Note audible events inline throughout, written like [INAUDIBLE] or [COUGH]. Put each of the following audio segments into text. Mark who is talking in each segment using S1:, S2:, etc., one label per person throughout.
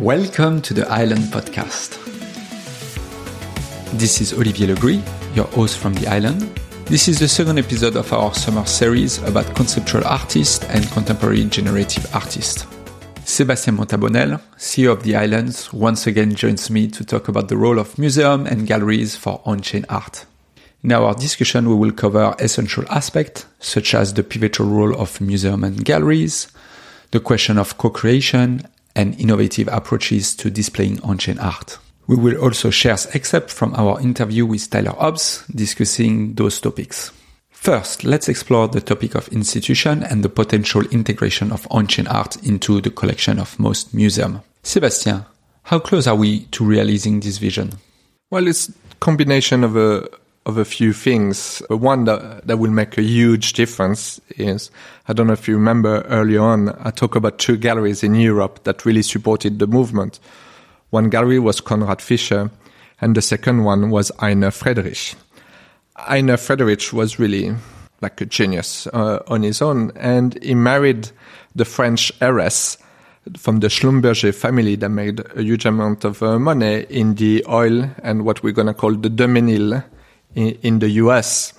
S1: Welcome to the Island Podcast. This is Olivier Legris, your host from the island. This is the second episode of our summer series about conceptual artists and contemporary generative artists. Sébastien Montabonel, CEO of the Islands, once again joins me to talk about the role of museums and galleries for on-chain art. In our discussion, we will cover essential aspects such as the pivotal role of museums and galleries, the question of co-creation, and innovative approaches to displaying on-chain art. We will also share excerpts from our interview with Tyler Hobbs discussing those topics. First, let's explore the topic of institution and the potential integration of on-chain art into the collection of most museums. Sébastien, how close are we to realizing this vision?
S2: Well, it's combination of a of a few things. but One that, that will make a huge difference is, I don't know if you remember early on, I talked about two galleries in Europe that really supported the movement. One gallery was Konrad Fischer, and the second one was Heiner Friedrich. Heiner Friedrich was really like a genius uh, on his own, and he married the French heiress from the Schlumberger family that made a huge amount of uh, money in the oil and what we're going to call the de Menil in, in the US.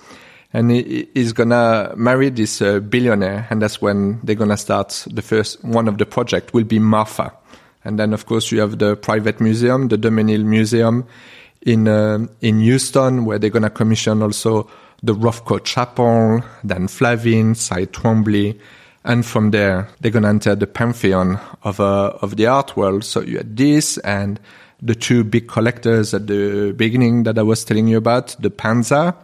S2: And he, he's gonna marry this uh, billionaire, and that's when they're gonna start the first one of the project will be Marfa, and then of course you have the private museum, the de Menil Museum in uh, in Houston, where they're gonna commission also the Rothko Chapel, then Flavin, Cy Twombly, and from there they're gonna enter the pantheon of uh, of the art world. So you had this and the two big collectors at the beginning that I was telling you about, the Panza.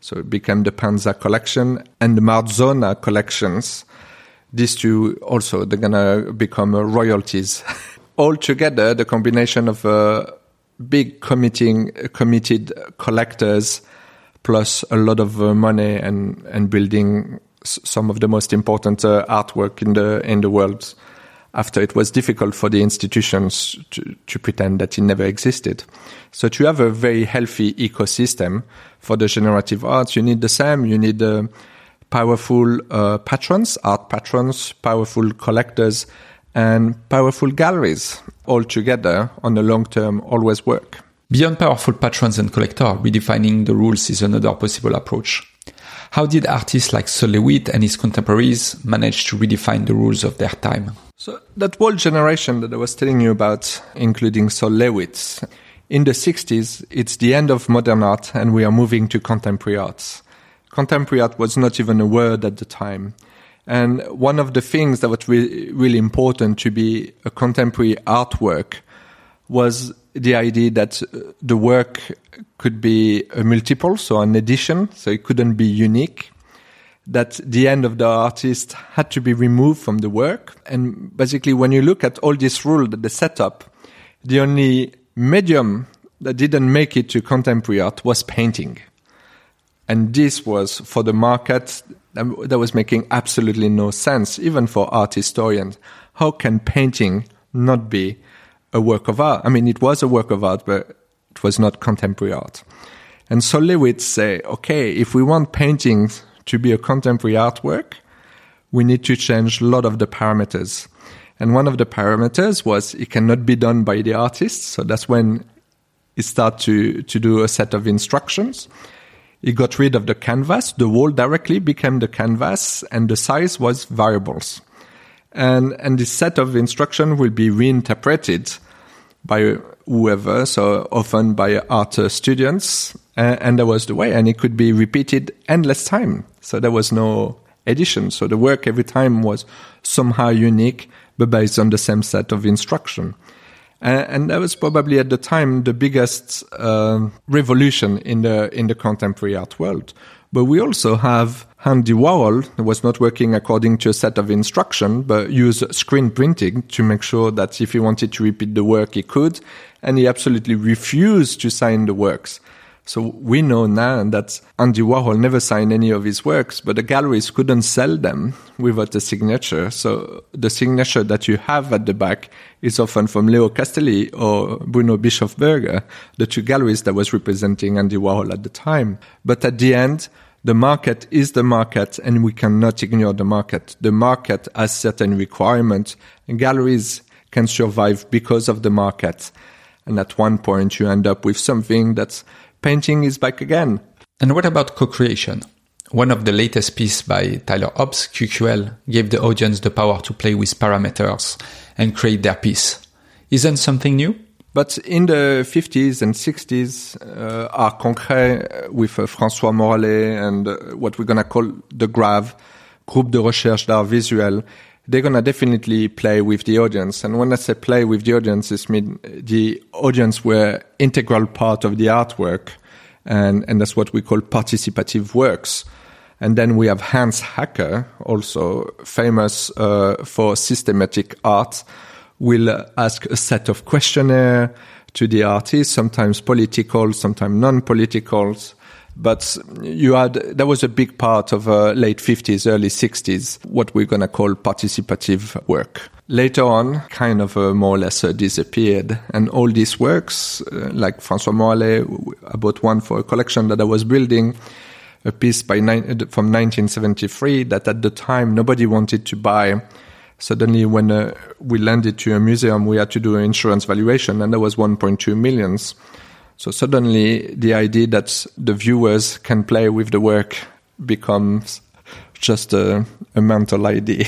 S2: So it became the Panza collection and the Marzona collections. These two also, they're gonna become uh, royalties. [LAUGHS] All together, the combination of uh, big committing, committed collectors plus a lot of uh, money and, and building some of the most important uh, artwork in the, in the world after it was difficult for the institutions to, to, pretend that it never existed. So to have a very healthy ecosystem for the generative arts, you need the same. You need uh, powerful uh, patrons, art patrons, powerful collectors, and powerful galleries all together on the long term always work.
S1: Beyond powerful patrons and collectors, redefining the rules is another possible approach. How did artists like Sol LeWitt and his contemporaries manage to redefine the rules of their time?
S2: So that whole generation that I was telling you about, including Sol LeWitt, in the 60s, it's the end of modern art and we are moving to contemporary arts. Contemporary art was not even a word at the time. And one of the things that was re- really important to be a contemporary artwork was the idea that uh, the work could be a multiple, so an edition, so it couldn't be unique. That the end of the artist had to be removed from the work. And basically, when you look at all this rule that they set up, the only medium that didn't make it to contemporary art was painting. And this was for the market that was making absolutely no sense, even for art historians. How can painting not be a work of art? I mean, it was a work of art, but it was not contemporary art. And so LeWitt say, okay, if we want paintings to be a contemporary artwork, we need to change a lot of the parameters. And one of the parameters was it cannot be done by the artist. So that's when he started to, to do a set of instructions. He got rid of the canvas. The wall directly became the canvas and the size was variables. And, and this set of instruction will be reinterpreted by whoever, so often by art students. And, and that was the way. And it could be repeated endless time. So there was no edition. So the work every time was somehow unique, but based on the same set of instruction. And, and that was probably at the time the biggest uh, revolution in the in the contemporary art world. But we also have Andy Warhol, who was not working according to a set of instruction, but used screen printing to make sure that if he wanted to repeat the work, he could. And he absolutely refused to sign the works. So we know now that Andy Warhol never signed any of his works, but the galleries couldn't sell them without a signature. So the signature that you have at the back is often from Leo Castelli or Bruno Bischofberger, the two galleries that was representing Andy Warhol at the time. But at the end, the market is the market and we cannot ignore the market. The market has certain requirements and galleries can survive because of the market. And at one point, you end up with something that's painting is back again.
S1: And what about co-creation? One of the latest pieces by Tyler Hobbs, QQL, gave the audience the power to play with parameters and create their piece. Isn't something new?
S2: But in the 50s and 60s, uh, Art Concret with uh, François Morellet and uh, what we're going to call the GRAV, Groupe de Recherche d'Art Visuel, they're to definitely play with the audience. And when I say play with the audience, it means the audience were integral part of the artwork. And, and that's what we call participative works. And then we have Hans Haacke, also famous uh, for systematic art, will ask a set of questionnaire to the artist, sometimes political, sometimes non-political. But you had, that was a big part of uh, late 50s, early 60s, what we're going to call participative work. Later on, kind of uh, more or less uh, disappeared. And all these works, uh, like François Morellet, I bought one for a collection that I was building, a piece by from 1973 that at the time nobody wanted to buy. Suddenly, when uh, we landed to a museum, we had to do an insurance valuation, and that was 1.2 millions. So suddenly the idea that the viewers can play with the work becomes just a, a mental idea.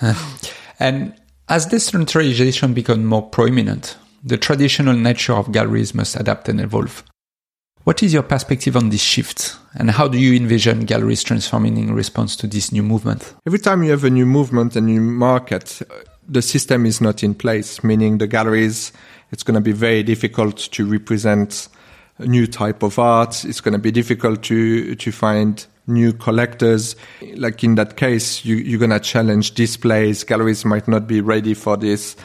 S2: [LAUGHS]
S1: and as decentralization becomes more prominent, the traditional nature of galleries must adapt and evolve. What is your perspective on this shift? And how do you envision galleries transforming in response to this new movement?
S2: Every time you have a new movement, a new market, the system is not in place, meaning the galleries it's going to be very difficult to represent a new type of art. It's going to be difficult to to find new collectors. Like in that case, you, you're going to challenge displays. Galleries might not be ready for this.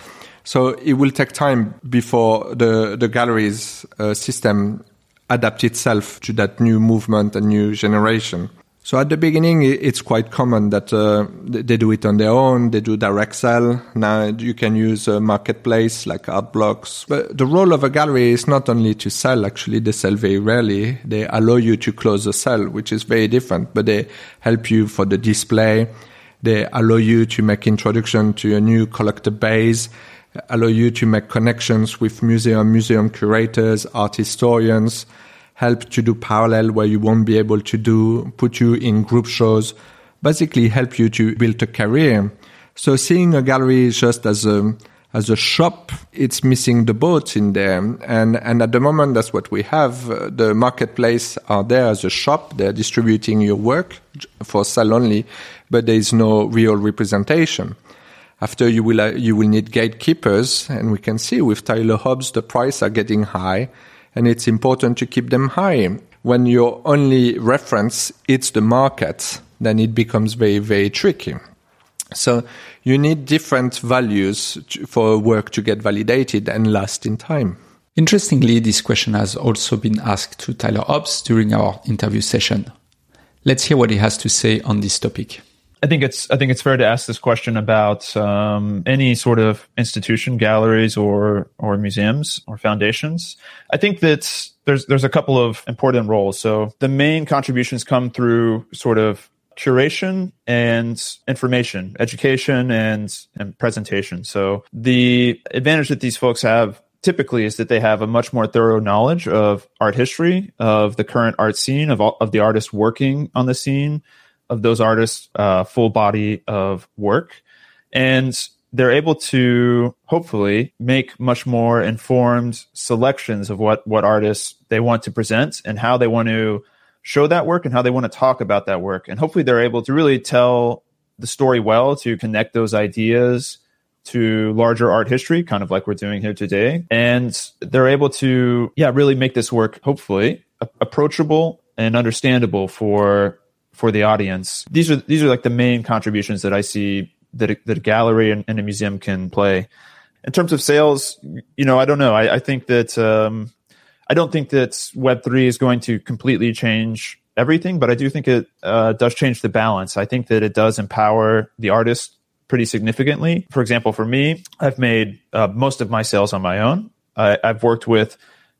S2: So it will take time before the, the galleries uh, system adapt itself to that new movement and new generation. So at the beginning, it's quite common that uh, they do it on their own. They do direct sell. Now you can use a marketplace like Artblocks. But the role of a gallery is not only to sell. Actually, they sell very rarely. They allow you to close a sale, which is very different. But they help you for the display. They allow you to make introduction to a new collector base. Allow you to make connections with museum, museum curators, art historians help to do parallel where you won't be able to do, put you in group shows, basically help you to build a career. So seeing a gallery just as a, as a shop, it's missing the boat in there. And, and at the moment, that's what we have. The marketplace are there as a shop. They're distributing your work for sale only, but there is no real representation. After you will, uh, you will need gatekeepers. And we can see with Tyler Hobbs, the price are getting high and it's important to keep them high. When your only reference is the market, then it becomes very, very tricky. So you need different values to, for work to get validated and last in time.
S1: Interestingly, this question has also been asked to Tyler Hobbs during our interview session. Let's hear what he has to say on this topic.
S3: I think it's I think it's fair to ask this question about um, any sort of institution, galleries, or or museums or foundations. I think that there's there's a couple of important roles. So the main contributions come through sort of curation and information, education and and presentation. So the advantage that these folks have typically is that they have a much more thorough knowledge of art history, of the current art scene, of all, of the artists working on the scene of those artists' uh, full body of work. And they're able to hopefully make much more informed selections of what, what artists they want to present and how they want to show that work and how they want to talk about that work. And hopefully they're able to really tell the story well to connect those ideas to larger art history, kind of like we're doing here today. And they're able to, yeah, really make this work, hopefully, approachable and understandable for for the audience. These are these are like the main contributions that I see that a, that a gallery and, and, a museum can play. In terms of sales, you know, I don't know. I, I think that um, I don't think that Web three is going to completely change everything, but I do think it uh, does change the balance. I think that it does empower the artist pretty significantly. For example, for me, I've made uh, most of my sales on my own. I, have worked with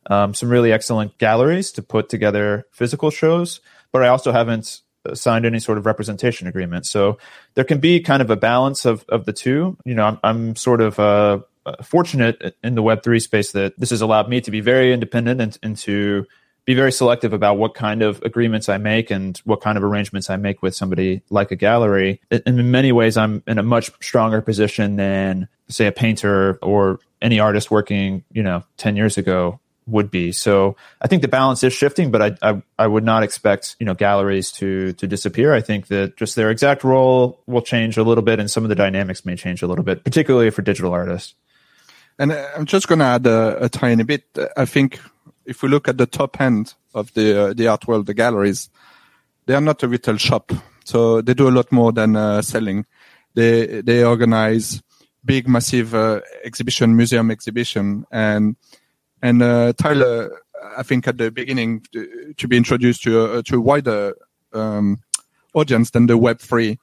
S3: um, some really excellent galleries to put together physical shows, but I also haven't signed any sort of representation agreement. So there can be kind of a balance of, of the two. You know, I'm, I'm sort of uh, fortunate in the Web3 space that this has allowed me to be very independent and, and to be very selective about what kind of agreements I make and what kind of arrangements I make with somebody like a gallery. And in many ways, I'm in a much stronger position than, say, a painter or any artist working, you know, 10 years ago would be. So I think the balance is shifting, but I, I, I would not expect you know galleries to to disappear. I think that just their exact role will change a little bit, and some of the dynamics may change a little bit, particularly for digital artists.
S2: And uh, I'm just going to add a, a, tiny bit. I think if we look at the top end of the uh, the art world, the galleries, they are not a retail shop, so they do a lot more than uh, selling. They they organize big, massive uh, exhibition, museum exhibition, and and uh, Tyler, I think at the beginning to, to be introduced to a, to a wider um, audience than the Web three,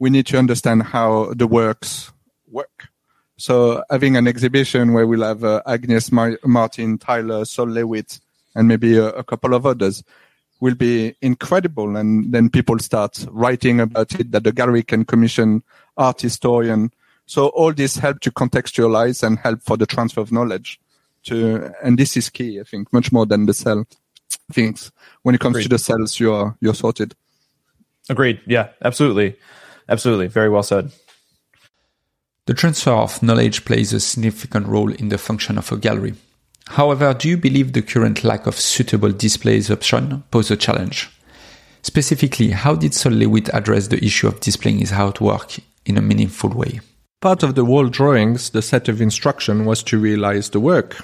S2: we need to understand how the works work. So having an exhibition where we'll have uh, Agnes Mar- Martin, Tyler, Sol Lewitt, and maybe a, a, couple of others will be incredible. And then people start writing about it that the gallery can commission art historian. So all this help to contextualize and help for the transfer of knowledge to, and this is key, I think, much more than the cell things. When it comes Agreed. to the cells, you're, you're sorted.
S3: Agreed. Yeah, absolutely. Absolutely. Very well said.
S1: The transfer of knowledge plays a significant role in the function of a gallery. However, do you believe the current lack of suitable displays option pose a challenge? Specifically, how did Sol Lewitt address the issue of displaying his artwork in a meaningful way?
S2: Part of the wall drawings, the set of instruction was to realize the work.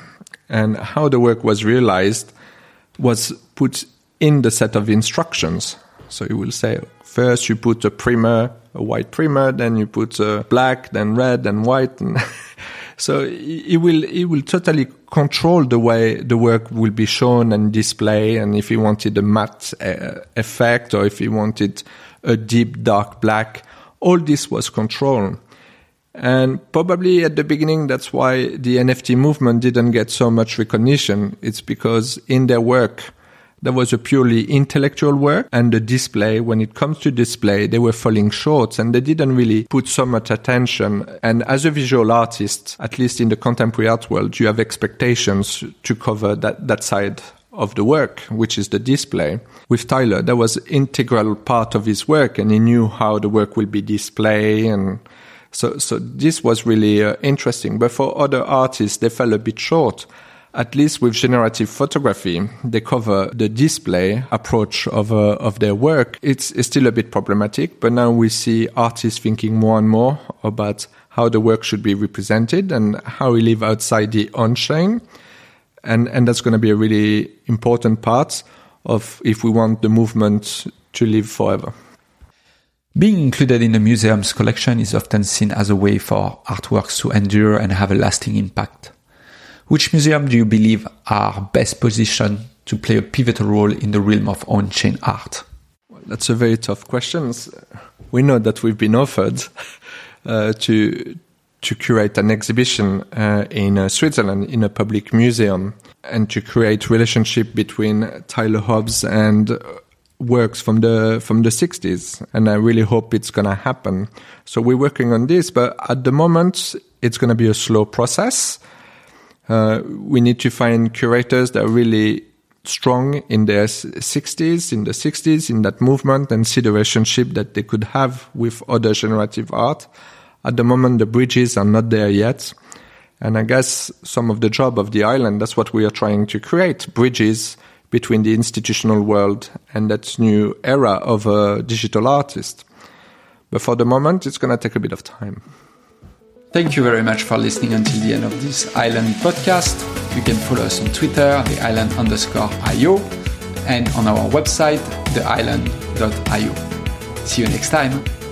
S2: And how the work was realized was put in the set of instructions. So you will say, first you put a primer, a white primer, then you put a black, then red, then white. And [LAUGHS] so it will, it will totally control the way the work will be shown and displayed. And if you wanted a matte uh, effect or if you wanted a deep dark black, all this was controlled. And probably at the beginning, that's why the NFT movement didn't get so much recognition. It's because in their work, there was a purely intellectual work and the display, when it comes to display, they were falling short and they didn't really put so much attention. And as a visual artist, at least in the contemporary art world, you have expectations to cover that, that side of the work, which is the display. With Tyler, that was integral part of his work and he knew how the work will be displayed and so, so this was really uh, interesting. But for other artists, they fell a bit short. At least with generative photography, they cover the display approach of uh, of their work. It's, it's still a bit problematic, but now we see artists thinking more and more about how the work should be represented and how we live outside the on-chain. And, and that's going to be a really important part of if we want the movement to live forever.
S1: Being included in a museum's collection is often seen as a way for artworks to endure and have a lasting impact. Which museum do you believe are best positioned to play a pivotal role in the realm of on-chain art?
S2: Well, that's a very tough question. We know that we've been offered uh, to to curate an exhibition uh, in uh, Switzerland in a public museum and to create relationship between Tyler Hobbs and works from the from the 60s and i really hope it's going to happen. So we're working on this but at the moment it's going to be a slow process. Uh, we need to find curators that are really strong in their 60s in the 60s in that movement and see the relationship that they could have with other generative art. At the moment the bridges are not there yet. And i guess some of the job of the island that's what we are trying to create bridges between the institutional world and that new era of a digital artist. But for the moment, it's going to take a bit of time.
S1: Thank you very much for listening until the end of this Island podcast. You can follow us on Twitter, the island underscore IO, and on our website, theisland.io. See you next time.